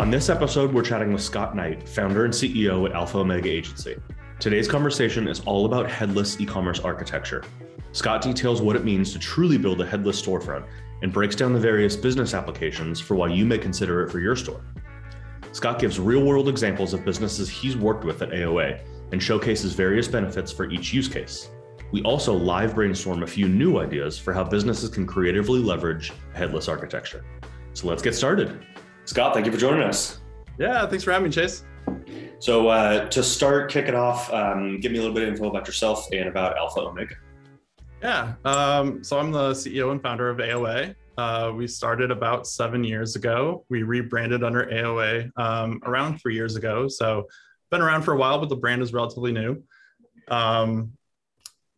On this episode, we're chatting with Scott Knight, founder and CEO at Alpha Omega Agency. Today's conversation is all about headless e commerce architecture. Scott details what it means to truly build a headless storefront and breaks down the various business applications for why you may consider it for your store. Scott gives real world examples of businesses he's worked with at AOA and showcases various benefits for each use case. We also live brainstorm a few new ideas for how businesses can creatively leverage headless architecture. So let's get started. Scott, thank you for joining us. Yeah, thanks for having me, Chase. So, uh, to start, kick it off, um, give me a little bit of info about yourself and about Alpha Omega. Yeah, um, so I'm the CEO and founder of AOA. Uh, we started about seven years ago. We rebranded under AOA um, around three years ago. So, been around for a while, but the brand is relatively new. Um,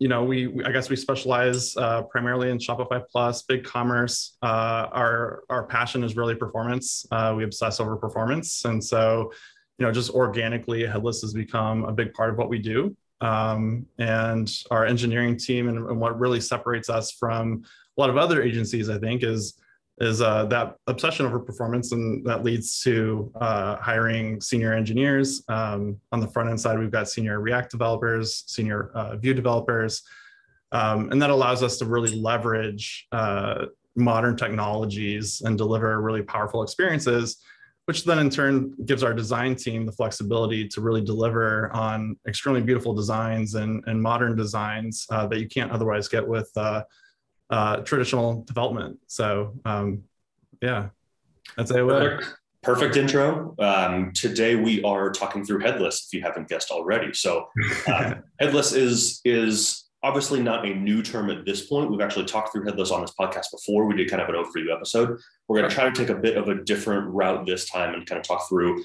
you know, we, we, I guess we specialize uh, primarily in Shopify Plus, BigCommerce. Uh, our our passion is really performance. Uh, we obsess over performance, and so you know, just organically, headless has become a big part of what we do. Um, and our engineering team, and, and, what really separates us from a lot of other agencies, I think, is is uh, that obsession over performance, and that leads to uh, hiring senior engineers. Um, on the front end side, we've got senior React developers, senior uh, Vue developers, um, and that allows us to really leverage uh, modern technologies and deliver really powerful experiences. Which then in turn gives our design team the flexibility to really deliver on extremely beautiful designs and, and modern designs uh, that you can't otherwise get with uh, traditional development. So um, yeah, that's it. Perfect. Perfect intro. Um, today we are talking through headless. If you haven't guessed already, so uh, headless is is obviously not a new term at this point. We've actually talked through headless on this podcast before. We did kind of an overview episode. We're going to try to take a bit of a different route this time and kind of talk through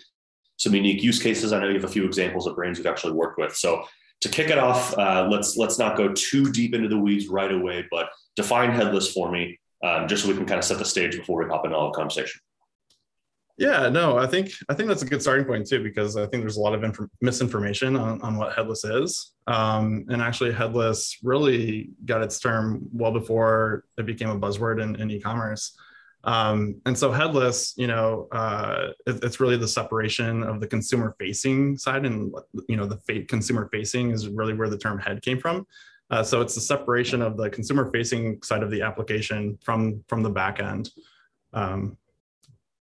some unique use cases. I know you have a few examples of brands we've actually worked with. So to kick it off, uh, let's let's not go too deep into the weeds right away, but define headless for me, um, just so we can kind of set the stage before we hop into all the conversation. Yeah, no, I think I think that's a good starting point too because I think there's a lot of inf- misinformation on, on what headless is, um, and actually headless really got its term well before it became a buzzword in, in e-commerce. Um, and so headless, you know, uh, it, it's really the separation of the consumer facing side, and you know, the consumer facing is really where the term head came from. Uh, so it's the separation of the consumer facing side of the application from from the back end. Um,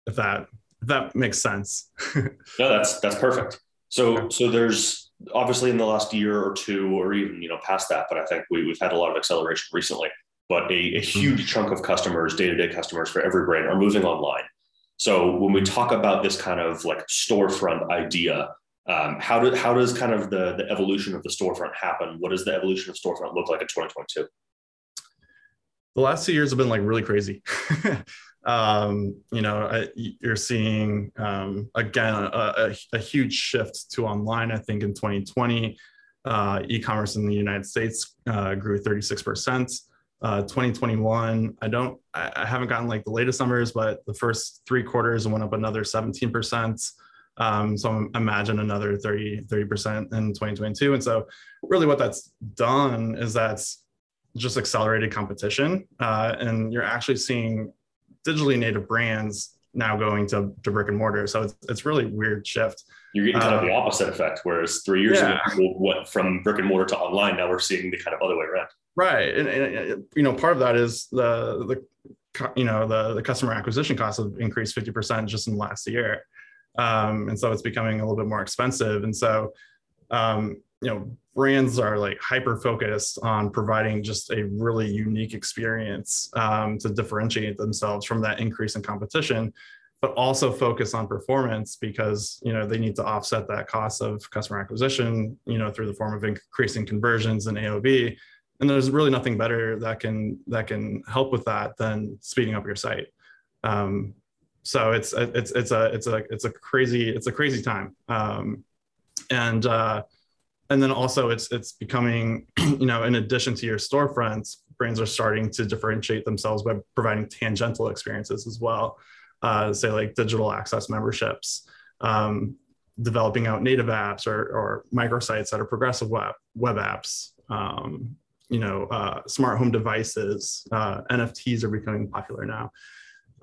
if that if that makes sense. no, that's that's perfect. So so there's obviously in the last year or two, or even you know past that, but I think we, we've had a lot of acceleration recently. But a, a mm-hmm. huge chunk of customers, day to day customers for every brand, are moving online. So when we talk about this kind of like storefront idea, um, how, do, how does kind of the, the evolution of the storefront happen? What does the evolution of storefront look like in 2022? The last two years have been like really crazy. um, you know, I, you're seeing um, again a, a, a, huge shift to online. I think in 2020, uh, e-commerce in the United States uh, grew 36 percent. Uh, 2021, I don't, I, I haven't gotten like the latest numbers, but the first three quarters went up another 17 percent. Um, so imagine another 30, 30% in 2022. And so really what that's done is that's just accelerated competition. Uh, and you're actually seeing digitally native brands now going to, to brick and mortar. So it's, it's really weird shift. You're getting kind of the um, opposite effect. Whereas three years yeah. ago, what from brick and mortar to online, now we're seeing the kind of other way around. Right. And, and you know, part of that is the, the, you know, the, the customer acquisition costs have increased 50% just in the last year. Um, and so it's becoming a little bit more expensive. And so, um, you know, brands are like hyper focused on providing just a really unique experience um, to differentiate themselves from that increase in competition, but also focus on performance because you know they need to offset that cost of customer acquisition, you know, through the form of increasing conversions and AOV. And there's really nothing better that can that can help with that than speeding up your site. Um, so it's it's it's a it's a it's a crazy it's a crazy time. Um, and uh, and then also it's it's becoming you know in addition to your storefronts brands are starting to differentiate themselves by providing tangential experiences as well. Uh, say like digital access memberships um, developing out native apps or, or microsites that are progressive web web apps um, you know uh, smart home devices uh, nfts are becoming popular now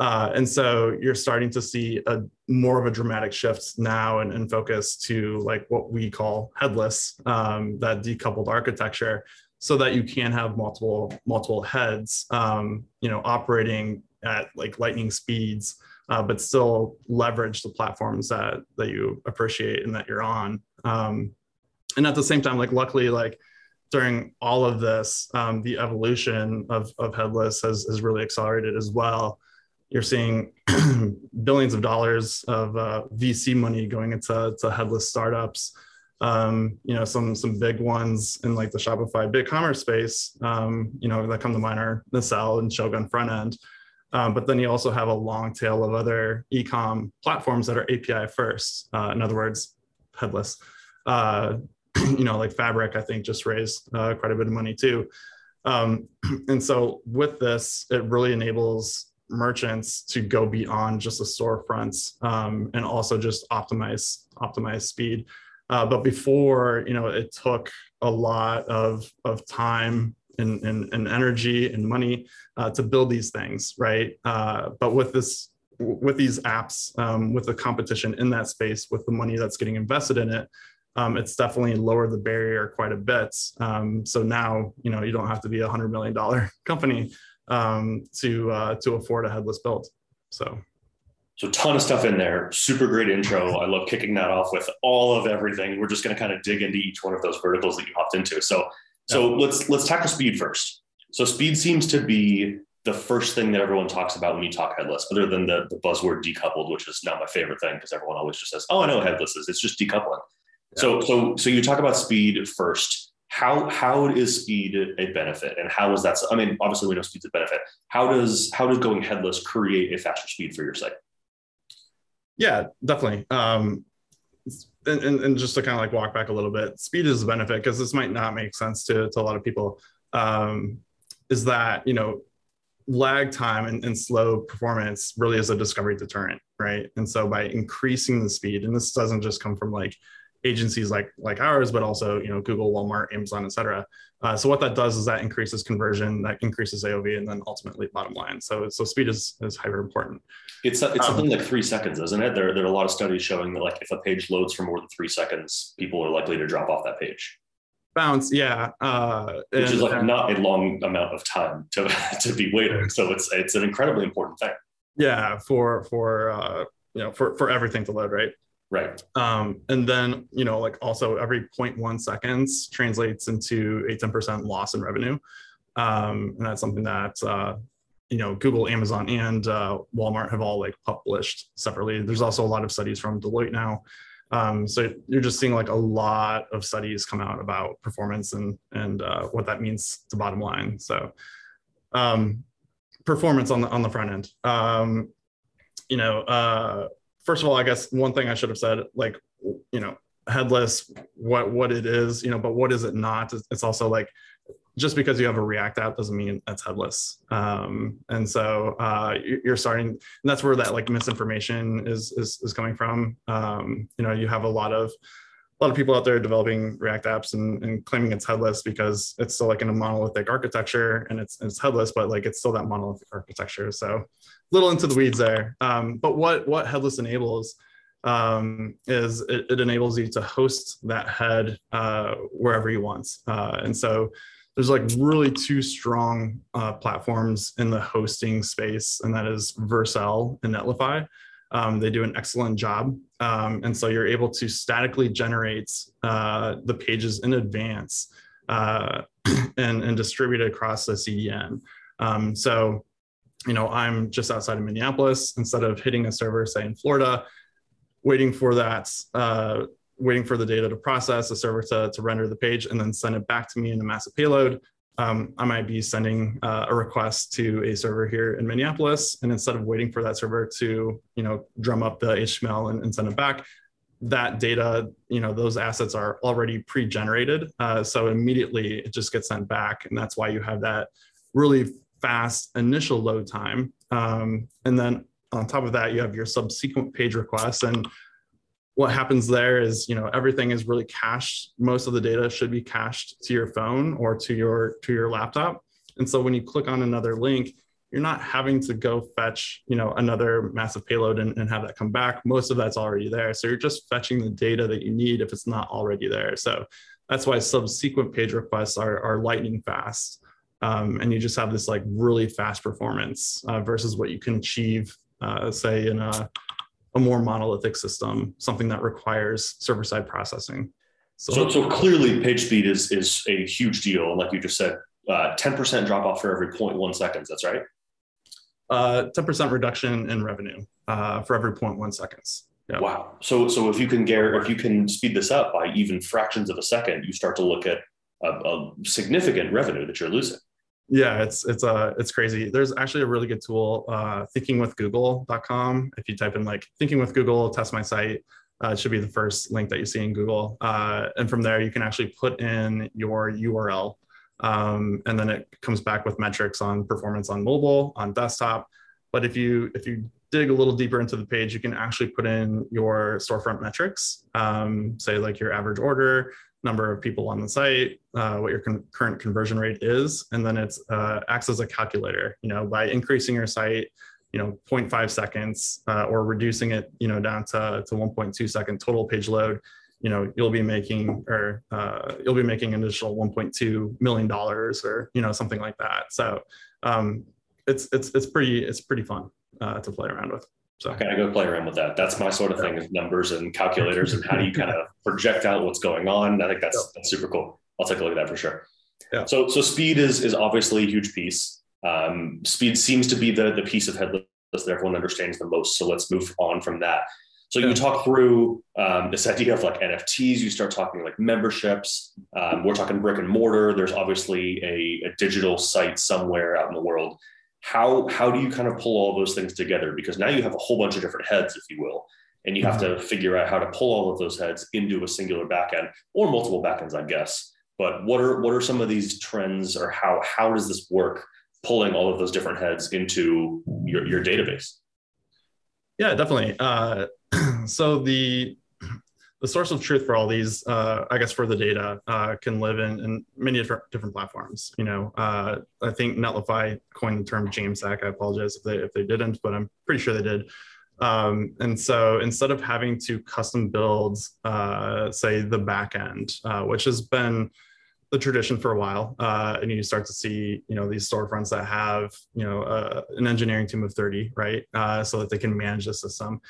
Uh, and so you're starting to see a more of a dramatic shift now and, and focus to like what we call headless, um, that decoupled architecture, so that you can have multiple multiple heads, um, you know, operating at like lightning speeds, uh, but still leverage the platforms that that you appreciate and that you're on. Um, and at the same time, like luckily, like during all of this, um, the evolution of, of headless has, has really accelerated as well you're seeing billions of dollars of uh, VC money going into to headless startups. Um, you know, some some big ones in like the Shopify BigCommerce space. Um, you know, that come to mind are Nacelle and Shogun front end. Um, but then you also have a long tail of other e-com platforms that are API first. Uh, in other words, headless. Uh, you know, like Fabric, I think just raised uh, quite a bit of money too. Um, and so with this, it really enables merchants to go beyond just the storefronts um, and also just optimize optimize speed. Uh, but before, you know, it took a lot of of time and, and, and energy and money uh, to build these things, right? Uh, but with this, with these apps, um, with the competition in that space, with the money that's getting invested in it, um, it's definitely lowered the barrier quite a bit. Um, so now, you know, you don't have to be a hundred million dollar company um, to uh, to afford a headless build. So. So ton of stuff in there. Super great intro. I love kicking that off with all of everything. We're just going to kind of dig into each one of those verticals that you hopped into. So so yeah. let's let's tackle speed first. So speed seems to be the first thing that everyone talks about when you talk headless, other than the, the buzzword decoupled, which is not my favorite thing because everyone always just says, "Oh, I know headless is. It's just decoupling." Yeah. So so so you talk about speed first how how is speed a benefit? And how is that i mean obviously we know speed's a benefit. How does how does going headless create a faster speed for your site? Yeah definitely. Um and, and, and just to kind of like walk back a little bit speed is a benefit because this might not make sense to, to a lot of people. Um is that you know lag time and, and slow performance really is a discovery deterrent right? And so by increasing the speed and this doesn't just come from like agencies like like ours, but also you know Google, Walmart, Amazon, et cetera. Uh, so what that does is that increases conversion, that increases AOV, and then ultimately bottom line. So so speed is is hyper important. It's it's um, something like three seconds, isn't it? There there are a lot of studies showing that like if a page loads for more than three seconds, people are likely to drop off that page. Bounce, yeah, uh, which and, is like not a long amount of time to to be waiting. So it's it's an incredibly important thing. Yeah, for for uh, you know for for everything to load, right? Right. Um, and then, you know, like also every 0.1 seconds translates into a 10% loss in revenue. Um, and that's something that, uh, you know, Google, Amazon, and uh, Walmart have all like published separately. There's also a lot of studies from Deloitte now. Um, so you're just seeing like a lot of studies come out about performance and and uh, what that means to bottom line. So um, performance on the on the front end. Um, you know, uh, first of all, I guess one thing I should have said, like, you know, headless, what what it is, you know, but what is it not? It's also like just because you have a React app doesn't mean that's headless. Um, and so uh, you're starting, and that's where that like misinformation is is, is coming from. Um, you know, you have a lot of a lot of people out there developing React apps and, and claiming it's headless because it's still like in a monolithic architecture and it's, it's headless, but like it's still that monolithic architecture. So little into the weeds there. Um, but what what headless enables um, is it, it, enables you to host that head uh, wherever you want. Uh, and so there's like really two strong uh, platforms in the hosting space, and that is Vercel and Netlify. Um, they do an excellent job. Um, and so you're able to statically generate uh, the pages in advance uh, and, and distribute it across the CDN. Um, so, you know, I'm just outside of Minneapolis. Instead of hitting a server, say in Florida, waiting for that, uh, waiting for the data to process, the server to, to render the page, and then send it back to me in a massive payload um, I might be sending uh, a request to a server here in Minneapolis, and instead of waiting for that server to, you know, drum up the HTML and, and send it back, that data, you know, those assets are already pre-generated. Uh, so immediately it just gets sent back, and that's why you have that really fast initial load time. Um, and then on top of that, you have your subsequent page requests, and what happens there is you know everything is really cached most of the data should be cached to your phone or to your to your laptop and so when you click on another link you're not having to go fetch, you know, another massive payload and, and have that come back. Most of that's already there. So you're just fetching the data that you need if it's not already there. So that's why subsequent page requests are, are lightning fast. Um, and you just have this like really fast performance uh, versus what you can achieve, uh, say, in a, a more monolithic system, something that requires server side processing. So, so, so, clearly page speed is, is a huge deal. And like you just said, uh, 10% drop off for every 0.1 seconds. That's right. Uh, 10% reduction in revenue uh, for every 0.1 seconds. Yeah. Wow. So, so if you can get, if you can speed this up by even fractions of a second, you start to look at a, a significant revenue that you're losing. Yeah, it's it's uh it's crazy. There's actually a really good tool, uh, thinkingwithgoogle.com. If you type in like thinking with Google, test my site, uh, it should be the first link that you see in Google. Uh, and from there, you can actually put in your URL, um, and then it comes back with metrics on performance on mobile, on desktop. But if you if you dig a little deeper into the page, you can actually put in your storefront metrics, um, say like your average order, number of people on the site, uh, what your con- current conversion rate is, and then it uh, acts as a calculator. You know, by increasing your site, you know, 0.5 seconds uh, or reducing it, you know, down to, to 1.2 second total page load, you know, you'll be making or uh, you'll be making an additional 1.2 million dollars or you know something like that. So um, it's it's it's pretty it's pretty fun uh, to play around with. So okay, I go play around with that. That's my sort of thing is numbers and calculators and how do you kind of project out what's going on. I think that's that's super cool. I'll take a look at that for sure. Yeah. So so speed is is obviously a huge piece. Um, speed seems to be the the piece of headless that everyone understands the most. So let's move on from that. So you talk through um, this idea of like NFTs. You start talking like memberships. Um, we're talking brick and mortar. There's obviously a, a digital site somewhere out in the world how how do you kind of pull all those things together? Because now you have a whole bunch of different heads if you will and you have to mm-hmm. figure out how to pull all of those heads into a singular backend or multiple backends i guess. But what are what are some of these trends or how how does this work pulling all of those different heads into your, your database? Yeah definitely. Uh, so the the source of truth for all these, uh, I guess, for the data uh, can live in, in many different, platforms. You know, uh, I think Netlify coined the term Jamstack. I apologize if they if they didn't, but I'm pretty sure they did. Um, and so instead of having to custom build, uh, say, the backend, uh, which has been the tradition for a while, uh, and you start to see, you know, these storefronts that have, you know, an engineering team of 30, right, so that they can manage the system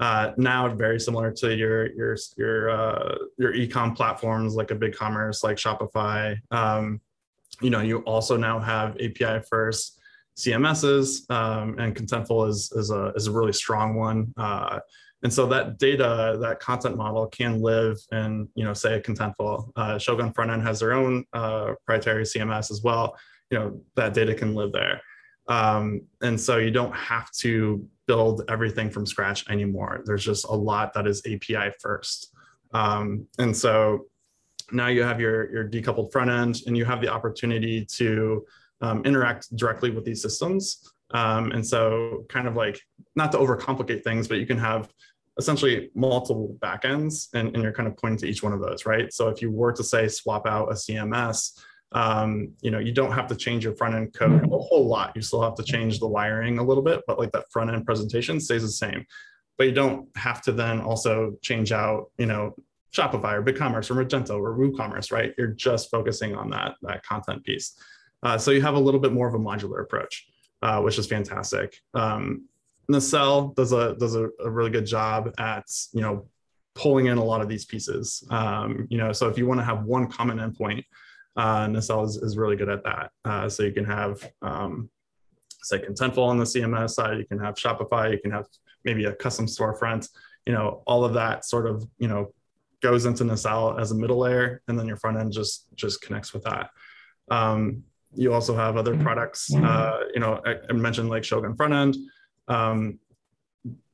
uh, now very similar to your your your uh, your ecom platforms like a big commerce like Shopify. Um, you know, you also now have API first CMSs, um, and Contentful is is a is a really strong one. Uh, and so that data, that content model can live in, you know, say a Contentful. Uh, Shogun Frontend has their own uh, proprietary CMS as well. You know, that data can live there. Um, and so you don't have to build everything from scratch anymore. There's just a lot that is API first. Um, and so now you have your, your decoupled front end and you have the opportunity to um, interact directly with these systems. Um, and so kind of like, not to overcomplicate things, but you can have essentially multiple backends and, and you're kind of pointing to each one of those, right? So if you were to say swap out a CMS, um, you know, you don't have to change your front end code a whole lot. You still have to change the wiring a little bit, but like that front end presentation stays the same. But you don't have to then also change out, you know, Shopify or BigCommerce or Magento or WooCommerce, right? You're just focusing on that that content piece. Uh, so you have a little bit more of a modular approach, uh, which is fantastic. Um, Nacelle does a does a, a, really good job at you know pulling in a lot of these pieces. Um, you know, so if you want to have one common endpoint uh, Nacelle is, is really good at that. Uh, so you can have, um, say, Contentful on the CMS side, you can have Shopify, you can have maybe a custom storefront, you know, all of that sort of, you know, goes into Nacelle as a middle layer, and then your front end just just connects with that. Um, you also have other products, uh, you know, I, I, mentioned like Shogun front end. Um,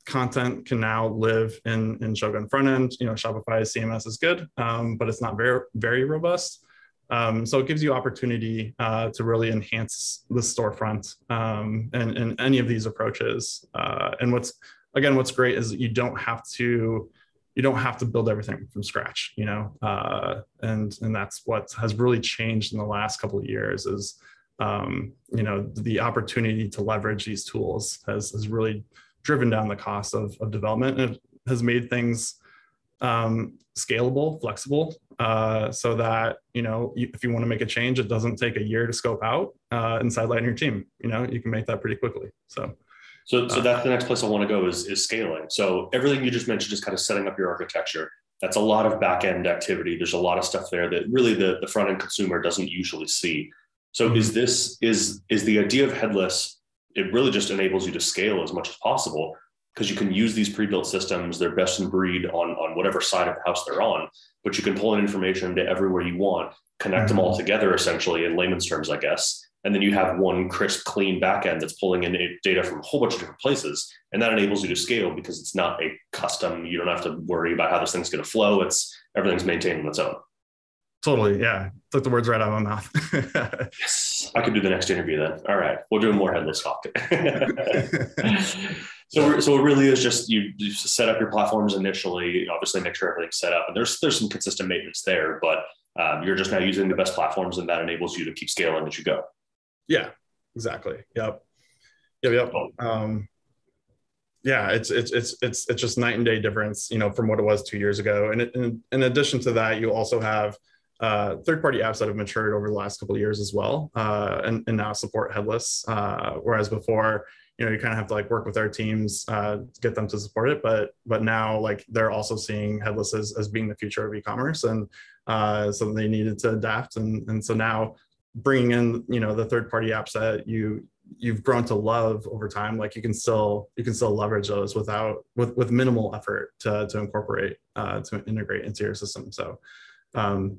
content can now live in in Shogun front end. You know, Shopify CMS is good, um, but it's not very very robust. Um, so it gives you opportunity uh, to really enhance the storefront um, and, and any of these approaches. Uh, and what's again, what's great is you don't have to you don't have to build everything from scratch, you know, uh, and and that's what has really changed in the last couple of years is um, you know the opportunity to leverage these tools has, has really driven down the cost of, of development and has made things um, scalable, flexible, uh, so that you know if you want to make a change, it doesn't take a year to scope out uh, inside your team. You know, you can make that pretty quickly. So. So, so uh, that's the next place I want to go is, is scaling. So everything you just mentioned is kind of setting up your architecture. That's a lot of back end activity. There's a lot of stuff there that really the, the front end consumer doesn't usually see. So mm-hmm. is this is is the idea of headless? It really just enables you to scale as much as possible because you can use these pre-built systems. They're best in breed on on whatever side of the house they're on, but you can pull in information to everywhere you want, connect mm-hmm. them all together essentially in layman's terms, I guess, and then you have one crisp, clean backend that's pulling in data from a whole bunch of different places. And that enables you to scale because it's not a custom, you don't have to worry about how this thing's going to flow. It's everything's maintained on its own. Totally. Yeah. Took the words right out of my mouth. yes. I could do the next interview then. All right. We'll do a more headless talk. so, so it really is just you, you set up your platforms initially, obviously make sure everything's set up and there's, there's some consistent maintenance there, but um, you're just now using the best platforms and that enables you to keep scaling as you go. Yeah, exactly. Yep. Yep. Yep. Um, yeah, it's it's it's it's it's just night and day difference, you know, from what it was two years ago. And in, in addition to that, you also have uh, third-party apps that have matured over the last couple of years as well, uh, and, and now support headless. Uh, whereas before, you know, you kind of have to like work with our teams uh, to get them to support it. But but now, like they're also seeing headless as, as being the future of e-commerce, and uh, so they needed to adapt. And and so now bringing in you know the third party apps that you you've grown to love over time like you can still you can still leverage those without with with minimal effort to to incorporate uh, to integrate into your system so um,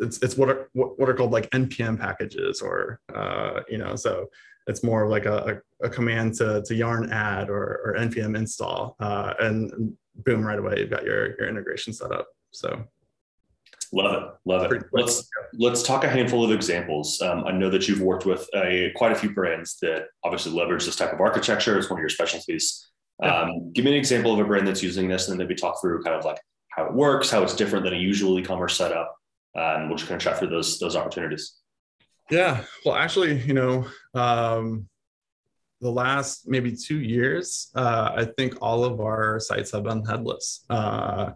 it's it's what are what are called like npm packages or uh, you know so it's more like a, a, a, command to to yarn add or, or npm install uh, and boom right away you've got your your integration set up so Love it, love it. Let's let's talk a handful of examples. Um, I know that you've worked with a quite a few brands that obviously leverage this type of architecture. It's one of your specialties. Um, give me an example of a brand that's using this, and then maybe talk through kind of like how it works, how it's different than a usual e-commerce setup, uh, and we'll just kind of chat through those those opportunities. Yeah, well, actually, you know, um, the last maybe two years, uh, I think all of our sites have been headless. Uh,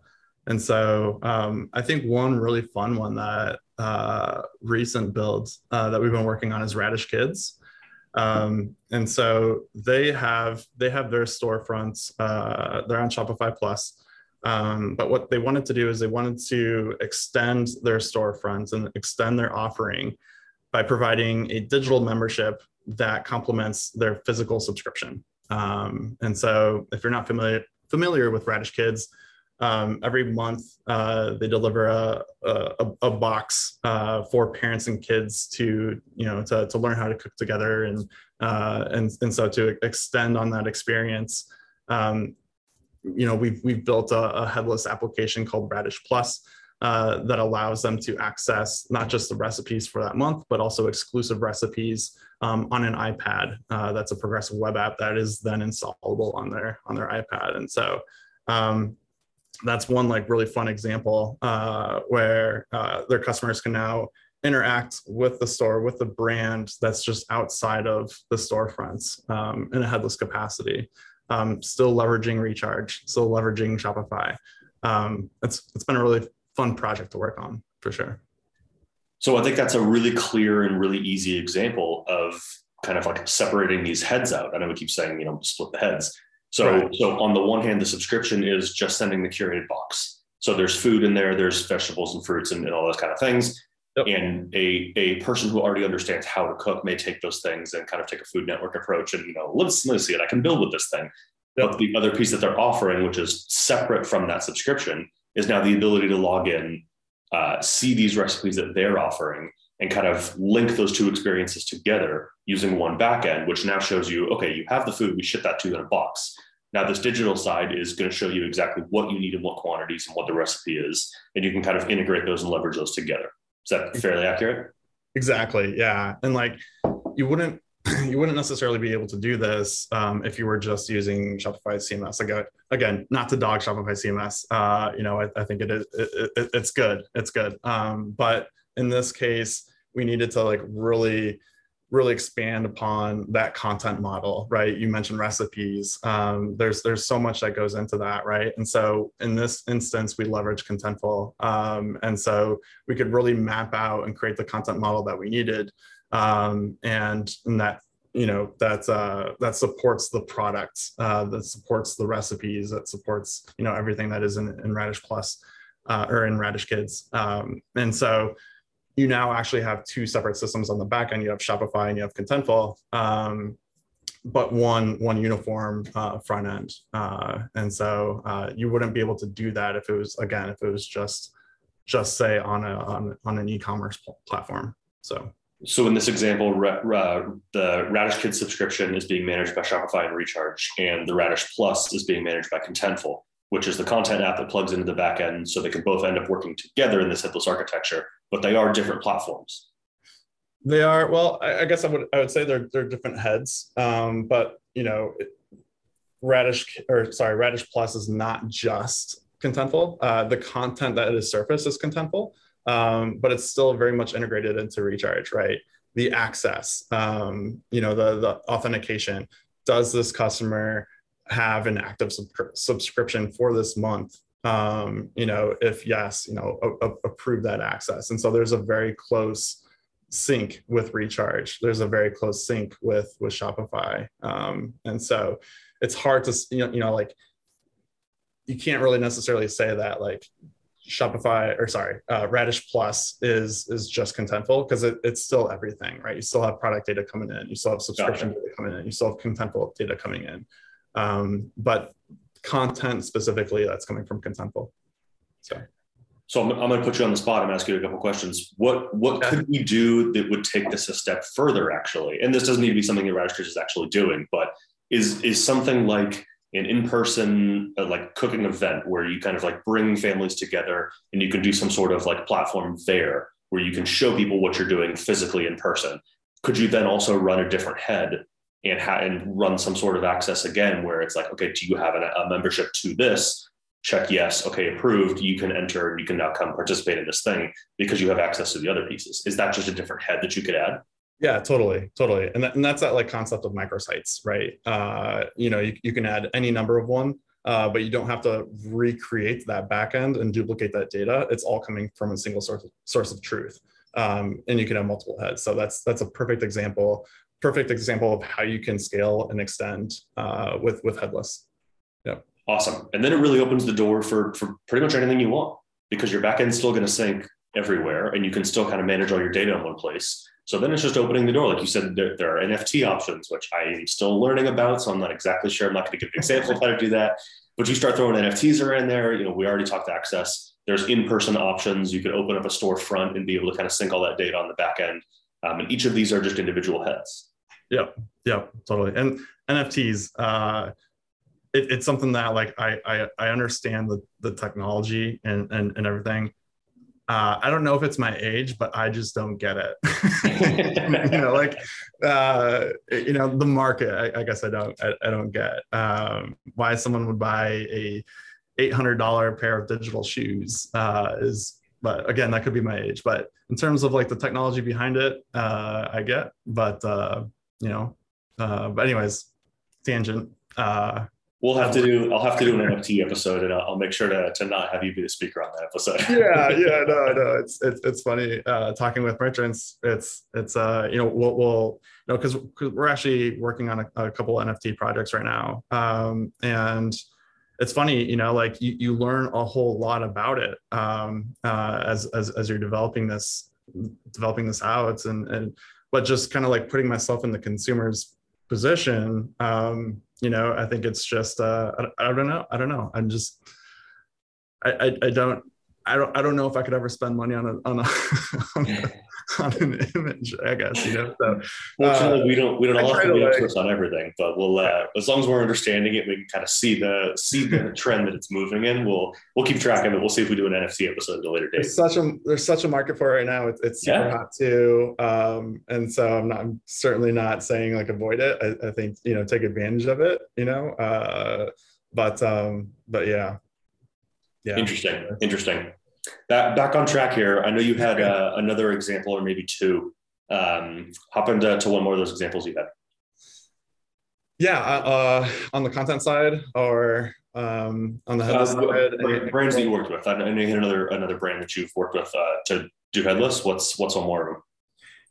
and so um, I think one really fun one that uh, recent builds uh, that we've been working on is Radish Kids. Um, and so they have they have their storefronts. Uh, they're on Shopify Plus. Um, but what they wanted to do is they wanted to extend their storefronts and extend their offering by providing a digital membership that complements their physical subscription. Um, and so if you're not familiar familiar with Radish Kids, um, every month uh, they deliver a, a, a box uh, for parents and kids to you know to, to learn how to cook together and uh, and and so to extend on that experience um, you know we've we've built a, a headless application called radish plus uh, that allows them to access not just the recipes for that month but also exclusive recipes um, on an ipad. Uh, that's a progressive web app that is then installable on their on their ipad. And so um, that's one like really fun example uh, where uh, their customers can now interact with the store with the brand that's just outside of the storefronts um, in a headless capacity. Um, still leveraging recharge still leveraging shopify. Um, it's it's been a really fun project to work on for sure so i think that's a really clear and really easy example of kind of like separating these heads out i know we keep saying you know split the heads so, right. so on the one hand, the subscription is just sending the curated box. So there's food in there, there's vegetables and fruits and, and all those kind of things. Yep. And a, a person who already understands how to cook may take those things and kind of take a food network approach and, you know, let's, let's see it. I can build with this thing. Yep. But the other piece that they're offering, which is separate from that subscription, is now the ability to log in, uh, see these recipes that they're offering, and kind of link those two experiences together using one backend, which now shows you, okay, you have the food, we ship that to you in a box. Now, this digital side is going to show you exactly what you need in what quantities and what the recipe is, and you can kind of integrate those and leverage those together. Is that fairly accurate? Exactly. Yeah, and like you wouldn't you wouldn't necessarily be able to do this um, if you were just using Shopify CMS. Again, again, not to dog Shopify CMS. Uh, you know, I, I think it is it, it, it's good. It's good. Um, but in this case, we needed to like really really expand upon that content model right you mentioned recipes um, there's there's so much that goes into that right and so in this instance we leverage contentful um, and so we could really map out and create the content model that we needed um, and, and that you know that uh, that supports the product uh, that supports the recipes that supports you know everything that is in, in radish plus uh, or in radish kids um, and so you now actually have two separate systems on the back end. You have Shopify and you have Contentful, um, but one one uniform uh, front end. Uh, and so uh, you wouldn't be able to do that if it was again if it was just just say on a on, on an e-commerce pl- platform. So. So in this example, the Radish Kids subscription is being managed by Shopify and Recharge, and the Radish Plus is being managed by Contentful which is the content app that plugs into the backend so they can both end up working together in this headless architecture, but they are different platforms. They are well. I, I guess I would I would say they're they're different heads, um, but you know, Radish or sorry, Radish Plus is not just contentful. Uh, the content that is surfaced is contentful, um, but it's still very much integrated into Recharge, right? The access, um, you know, the the authentication. Does this customer have an active sub- subscription for this month um, you know if yes you know a- a- approve that access and so there's a very close sync with recharge there's a very close sync with with shopify um, and so it's hard to you know, you know like you can't really necessarily say that like Shopify or sorry, uh, Radish Plus is is just contentful because it, it's still everything, right? You still have product data coming in, you still have subscription data coming in, you still have contentful data coming in um, but content specifically that's coming from Contentful. So. So I'm, I'm going to put you on the spot and ask you a couple questions. What what yeah. could we do that would take this a step further, actually? And this doesn't need to be something that Radish is actually doing, but is is something like an in-person uh, like cooking event where you kind of like bring families together and you can do some sort of like platform there where you can show people what you're doing physically in person. Could you then also run a different head and, ha- and run some sort of access again where it's like, okay, do you have an, a membership to this? Check yes. Okay, approved. You can enter you can now come participate in this thing because you have access to the other pieces. Is that just a different head that you could add? Yeah, totally, totally. And, and that's that like concept of microsites, right? Uh, you know, you, you can add any number of one, uh, but you don't have to recreate that backend and duplicate that data. It's all coming from a single source of, source of truth. Um, and you can have multiple heads. So that's that's a perfect example perfect example of how you can scale and extend uh, with with headless. Yeah. Awesome. And then it really opens the door for for pretty much anything you want because your backend's still going to sync everywhere and you can still kind of manage all your data in one place. So then it's just opening the door. Like you said, there, there are NFT options, which I am still learning about. So I'm not exactly sure. I'm not going to give an example of how to do that. But you start throwing NFTs around there. You know, we already talked access. There's in-person options. You could open up a storefront and be able to kind of sync all that data on the back end. Um, and each of these are just individual heads. Yeah, yeah, totally. And NFTs, uh, it, it's something that like I, I I understand the the technology and and, and everything. Uh, I don't know if it's my age, but I just don't get it. you know, like uh, you know, the market. I, I guess I don't. I, I don't get um, why someone would buy a eight hundred dollar pair of digital shoes uh, is. But again, that could be my age. But in terms of like the technology behind it, uh, I get. But uh, you know. Uh, but anyways, tangent. Uh, we'll have to do. I'll have to do an NFT episode, and I'll, I'll, make sure to, to not have you be the speaker on that episode. yeah, yeah, no, no, it's it's it's funny uh, talking with merchants. It's it's uh you know we'll, we'll you know because we're actually working on a, a couple NFT projects right now, um, and it's funny you know like you, you learn a whole lot about it um, uh, as, as as you're developing this developing this out and and but just kind of like putting myself in the consumer's position um you know i think it's just uh i, I don't know i don't know. I'm just I, I, I don't I don't I don't know if I could ever spend money on a on a, on, a, on an image. I guess you know. So fortunately, uh, we don't we don't all have to be experts on everything, but we'll uh, as long as we're understanding it, we can kind of see the see the trend that it's moving in. We'll we'll keep track of it. We'll see if we do an NFT episode at a later date. There's such a there's such a market for it right now. It's, it's super yeah. hot too, um, and so I'm not I'm certainly not saying like avoid it. I, I think you know take advantage of it. You know, uh, but um, but yeah yeah. Interesting. Interesting. Back, back on track here. I know you had uh, another example or maybe two Um, hop into to one more of those examples you had. Yeah, uh, on the content side or um, on the headless uh, side. Brands that you worked with. I know you had another another brand that you've worked with uh, to do headless. What's what's on more of them?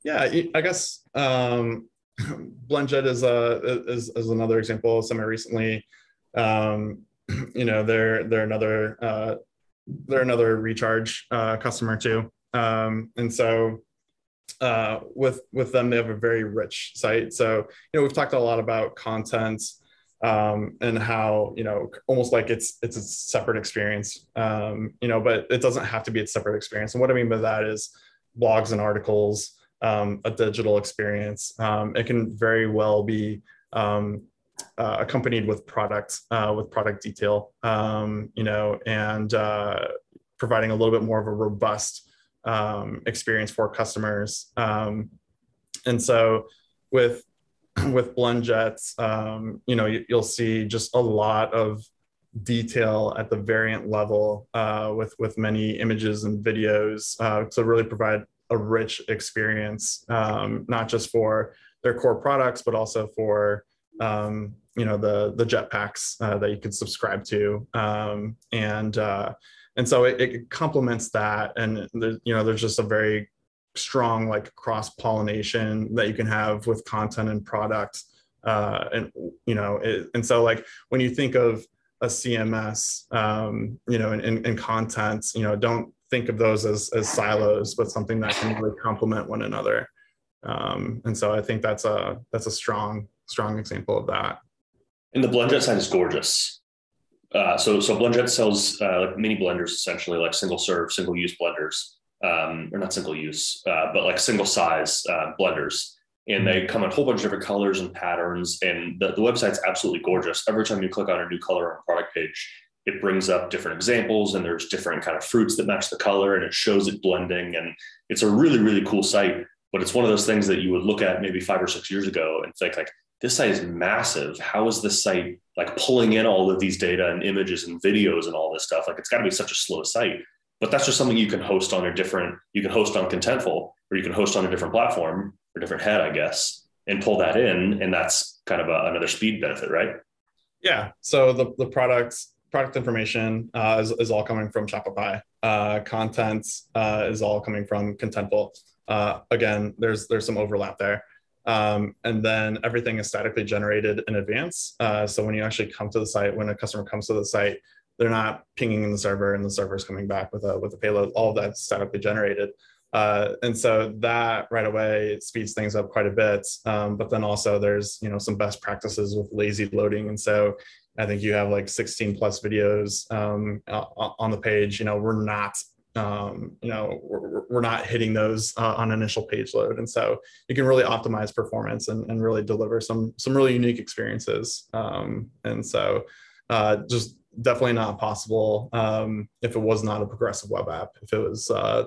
Yeah, I guess um, BlendJet is a is, is another example. Semi recently, um, you know, they're they're another uh, they're another recharge uh, customer too, um, and so uh, with with them they have a very rich site. So you know, we've talked a lot about content um, and how you know almost like it's it's a separate experience. Um, you know but it doesn't have to be a separate experience. And what i mean by that is blogs and articles um, a digital experience. Um, it can very well be um, uh, accompanied with product uh, with product detail um, you know and uh, providing a little bit more of a robust um, experience for customers. Um, and so with with BlendJets, um, you know, you, will see just a lot of detail at the variant level uh, with with many images and videos uh, to really provide a rich experience, um, not just for their core products, but also for um, you know the the jetpacks uh, that you can subscribe to, um, and uh, and so it, it complements that, and the, you know there's just a very strong like cross pollination that you can have with content and product uh, and you know it, and so like when you think of a cms um, you know and, and, content you know don't think of those as, as silos but something that can really complement one another. Um, and so i think that's a that's a strong strong example of that and the BlendJet side is gorgeous uh, so so BlendJet sells uh, like mini blenders essentially like single serve single use blenders um, or not single use, uh, but like single size uh, blenders. And they come in a whole bunch of different colors and patterns. And the, the website's absolutely gorgeous. Every time you click on a new color on a product page, it brings up different examples and there's different kind of fruits that match the color and it shows it blending. And it's a really, really cool site. But it's one of those things that you would look at maybe five or six years ago and think like, this site is massive. How is this site like pulling in all of these data and images and videos and all this stuff? Like it's got to be such a slow site. But that's just something you can host on a different you can host on contentful or you can host on a different platform or different head i guess and pull that in and that's kind of a, another speed benefit right? Yeah. So the, the products product information uh, is, is all coming from shopify. Uh, content uh, is all coming from contentful. Uh, again there's there's some overlap there um, and then everything is statically generated in advance uh, so when you actually come to the site when a customer comes to the site they're not pinging in the server and the server is coming back with a with a payload. All of that's statically generated. Uh, and so that right away speeds things up quite a bit. Um, but then also there's you know some best practices with lazy loading. And so I think you have like 16 plus videos um, on the page. You know we're not um, you know we're, we're not hitting those uh, on initial page load, and so you can really optimize performance and, and really deliver some some really unique experiences. Um, and so uh, just definitely not possible um, if it was not a progressive web app, if it was, uh,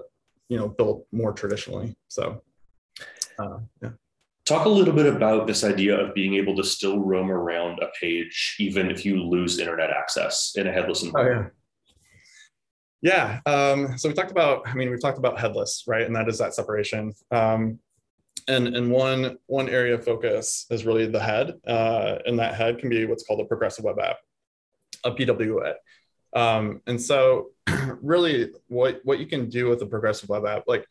you know, built more traditionally. So, uh, yeah. Talk a little bit about this idea of being able to still roam around a page, even if you lose internet access in a headless environment. Oh, yeah. Yeah. Um, so we talked about, I mean, we've talked about headless, right? And that is that separation. Um, and, and one, one area of focus is really the head. Uh, and that head can be what's called a progressive web app a PWA. Um, and so really what, what you can do with a progressive web app, like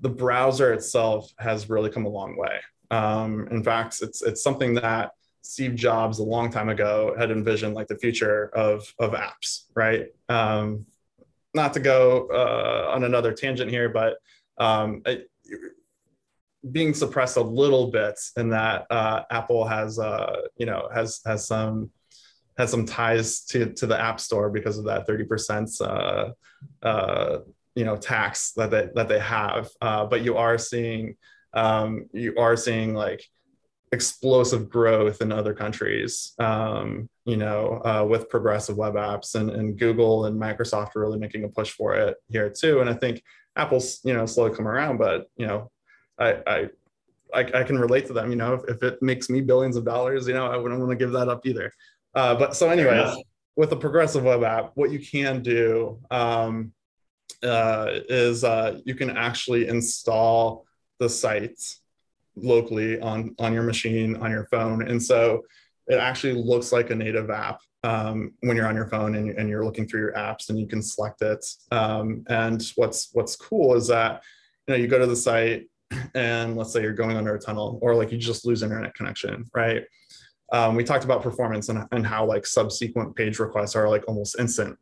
the browser itself has really come a long way. Um, in fact, it's, it's something that Steve Jobs a long time ago had envisioned like the future of, of apps, right? Um, not to go uh, on another tangent here, but um, it, being suppressed a little bit in that uh, Apple has, uh, you know, has has some has some ties to to the app store because of that 30% uh, uh, you know tax that they, that they have. Uh, but you are seeing um, you are seeing like explosive growth in other countries um, you know uh, with progressive web apps and, and google and microsoft are really making a push for it here too. And i think apple's you know slowly come around but you know i i I, I can relate to them, you know, if, if it makes me billions of dollars, you know, I wouldn't want to give that up either. Uh, but so, anyways, with a progressive web app, what you can do um, uh, is uh, you can actually install the site locally on on your machine on your phone. And so it actually looks like a native app um, when you're on your phone and, and, you're looking through your apps and you can select it. Um, and what's what's cool is that you know you go to the site and let's say you're going under a tunnel or like you just lose internet connection right? Um, we talked about performance and, and how like subsequent page requests are like almost instant.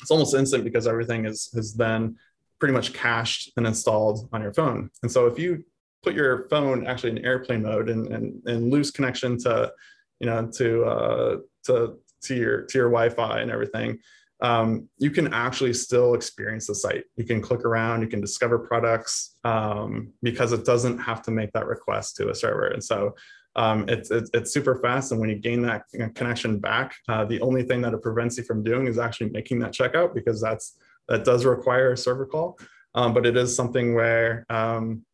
It's almost instant because everything is has then pretty much cached and installed on your phone. And so if you put your phone actually in airplane mode and and, and lose connection to you know to uh, to to your to your Wi-Fi and everything, um, you can actually still experience the site. You can click around, you can discover products um, because it doesn't have to make that request to a server. And so um, it's, it's, it's super fast. And when you gain that connection back, uh, the only thing that it prevents you from doing is actually making that checkout because that's that does require a server call. Um, but it is something where um,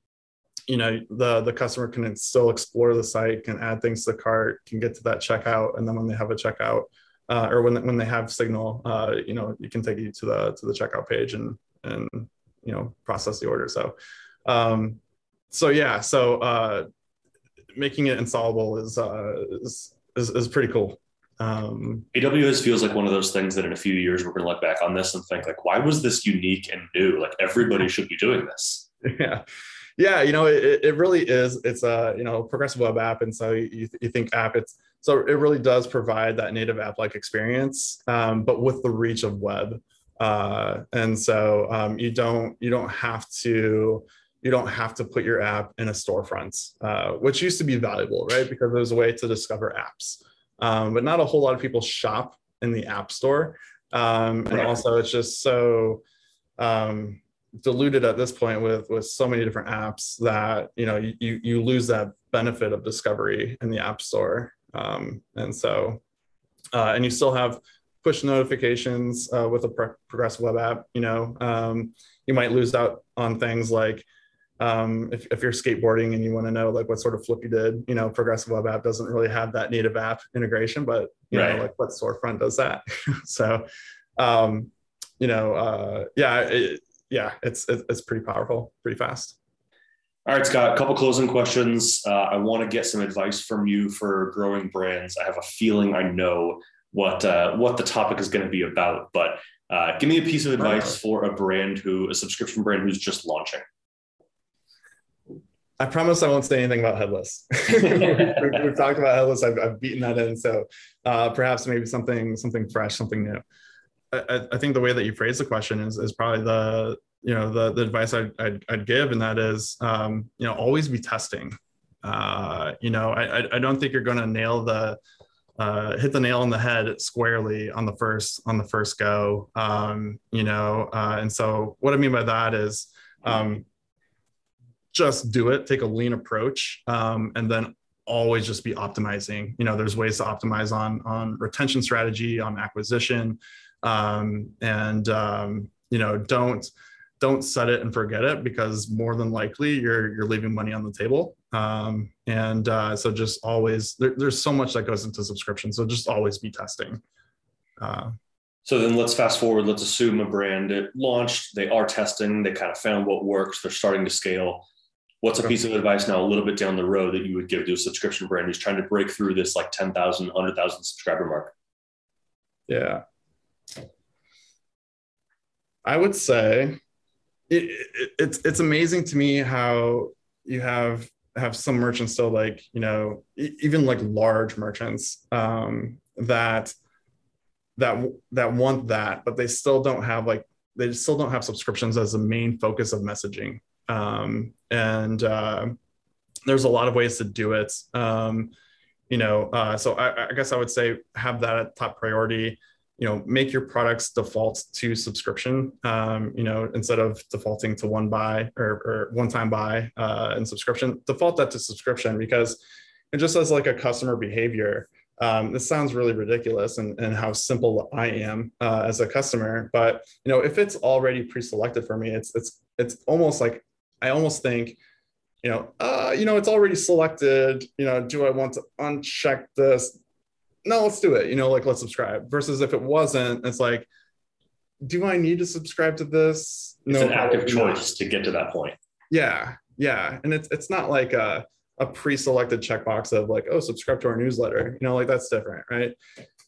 you know the the customer can still explore the site can add things to the cart can get to that checkout and then when they have a checkout uh, or when, when they have signal uh, you know you can take you to the to the checkout page and and you know process the order so um so yeah so uh making it installable is uh is is, is pretty cool um, PWA feels like one of those things that in a few years we're going to look back on this and think like, why was this unique and new? Like everybody should be doing this. Yeah, yeah, you know, it, it really is. It's a you know progressive web app, and so you, you think app. It's so it really does provide that native app like experience, um, but with the reach of web. Uh, and so um, you don't you don't have to you don't have to put your app in a storefront, uh, which used to be valuable, right? Because there's a way to discover apps, um, but not a whole lot of people shop in the app store, um, and also it's just so um, diluted at this point with with so many different apps that you know you you lose that benefit of discovery in the app store um, and so uh, and you still have push notifications uh, with a pro- progressive web app you know um, you might lose out on things like um, if, if you're skateboarding and you want to know like what sort of flip you did you know progressive web app doesn't really have that native app integration but you right. know like what storefront does that so um, you know uh, yeah it, yeah, it's it's pretty powerful, pretty fast. All right, Scott, a couple closing questions. Uh, I want to get some advice from you for growing brands. I have a feeling I know what uh, what the topic is going to be about, but uh, give me a piece of advice for a brand who, a subscription brand who's just launching. I promise I won't say anything about headless. we've, we've, talked about headless. I've, I've beaten that in. So uh, perhaps maybe something something fresh, something new. I, I, think the way that you phrase the question is, is probably the you know the, the advice I'd, I'd, I'd give and that is um, you know always be testing. Uh, you know I, I don't think you're going to nail the uh, hit the nail on the head squarely on the first on the first go. Um, you know uh, and so what I mean by that is um, just do it take a lean approach um, and then always just be optimizing. You know there's ways to optimize on on retention strategy on acquisition um, and um, you know don't don't set it and forget it because more than likely you're you're leaving money on the table. Um, and uh, so just always there, there's so much that goes into subscription. So just always be testing. Uh, so then let's fast forward. Let's assume a brand it launched they are testing they kind of found what works they're starting to scale. What's a piece of advice now a little bit down the road that you would give to a subscription brand who's trying to break through this like 10,000 100,000 subscriber mark? Yeah I would say it, it, it's it's amazing to me how you have have some merchants still like you know even like large merchants um, that that that want that, but they still don't have like they still don't have subscriptions as the main focus of messaging. Um, and uh, there's a lot of ways to do it. Um, you know, uh, so I, I guess I would say have that at top priority you know make your products default to subscription um, you know instead of defaulting to one buy or, or one time buy uh, and subscription default that to subscription because it just as like a customer behavior. Um, this sounds really ridiculous and, and how simple i am uh, as a customer but you know if it's already pre-selected for me it's it's it's almost like i almost think you know uh, you know it's already selected. You know do i want to uncheck this no, let's do it. You know, like let's subscribe. Versus if it wasn't, it's like, do I need to subscribe to this? It's no, an active choice not. to get to that point. Yeah. yeah, and it's it's not like a a pre-selected checkbox of like, oh, subscribe to our newsletter. You know, like that's different, right?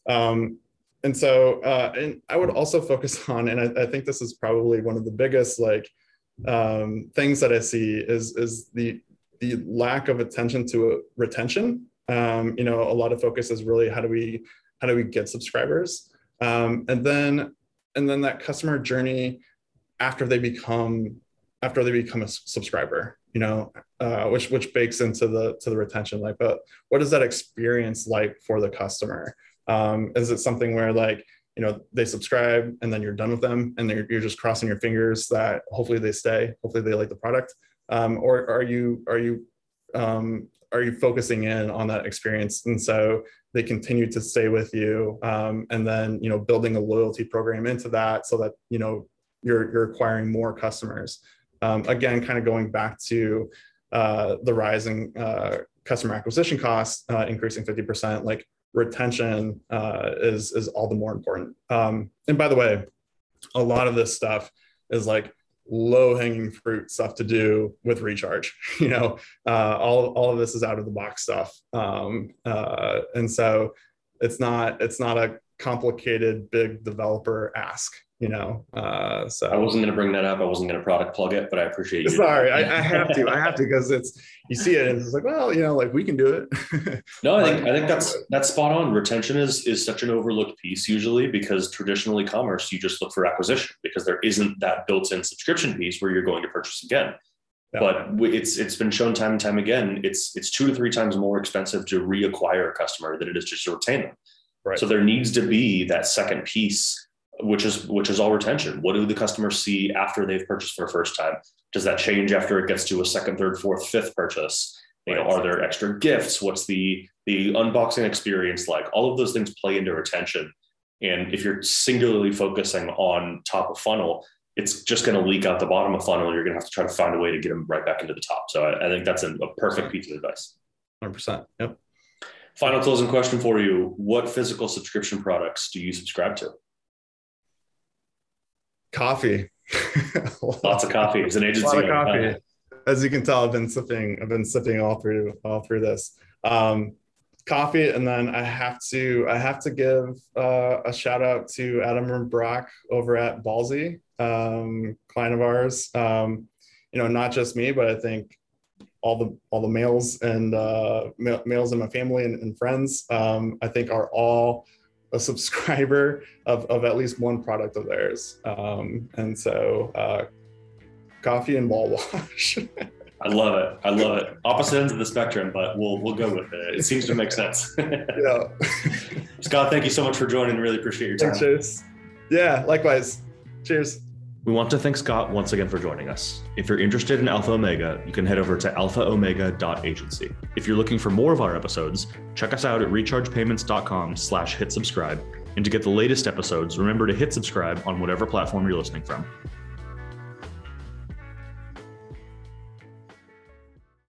Um, and so, uh, and I would also focus on, and I, I think this is probably one of the biggest like um, things that I see is is the the lack of attention to retention. Um, you know, a lot of focus is really how do we how do we get subscribers, um, and then and then that customer journey after they become after they become a subscriber you know uh, which which bakes into the to the retention like but what is that experience like for the customer? Um, is it something where like you know they subscribe and then you're done with them and you're just crossing your fingers that hopefully they stay hopefully they like the product? Um, or are you are you um, are you focusing in on that experience and so they continue to stay with you um, and then you know building a loyalty program into that so that you know you're you're acquiring more customers um, again, kind of going back to uh, the rising uh, customer acquisition costs uh, increasing 50%, like retention uh, is, is all the more important. Um, and by the way, a lot of this stuff is like low hanging fruit stuff to do with recharge. You know, uh, all, all of this is out of the box stuff. Um, uh, and so it's not, it's not a complicated big developer ask you know uh so. i wasn't going to bring that up. I wasn't going to product plug it but i appreciate you. Sorry I, I, have to i have to because it's you see it and it's like well you know like we can do it. No i think i think that's that's spot on. Retention is is such an overlooked piece usually because traditional e-commerce you just look for acquisition because there isn't that built-in subscription piece where you're going to purchase again. Yeah. but it's it's been shown time and time again it's it's two to three times more expensive to reacquire a customer than it is just to retain them. Right. So there needs to be that second piece which is which is all retention. What do the customers see after they've purchased for the first time? Does that change after it gets to a second, third, fourth, fifth purchase? You know, are there extra gifts? What's the the unboxing experience like? All of those things play into retention. And if you're singularly focusing on top of funnel, it's just going to leak out the bottom of funnel. You're going to have to try to find a way to get them right back into the top. So I, I think that's a, a perfect piece of advice. 100%. Yep. Final closing question for you. What physical subscription products do you subscribe to? Coffee. Lots of coffee. It's an agency. A lot of coffee. As you can tell, I've been sipping. I've been sipping all through all through this. Um, coffee, and then I have to I have to give uh, a shout out to Adam and Brock over at Ballsy, um, client of ours. Um, you know, not just me, but I think all the all the males and uh, males in my family and, and friends. Um, I think are all a subscriber of, of at least one product of theirs. Um, and so uh, coffee and ball wash. I love it. I love it. Opposite ends of the spectrum, but we'll we'll go with it. It seems to make sense. yeah. Scott, thank you so much for joining. Really appreciate your time. Cheers. Yeah, likewise. Cheers. We want to thank Scott once again for joining us. If you're interested in Alpha Omega, you can head over to alphaomega.agency. If you're looking for more of our episodes, check us out at rechargepayments.com slash hit subscribe. And to get the latest episodes, remember to hit subscribe on whatever platform you're listening from.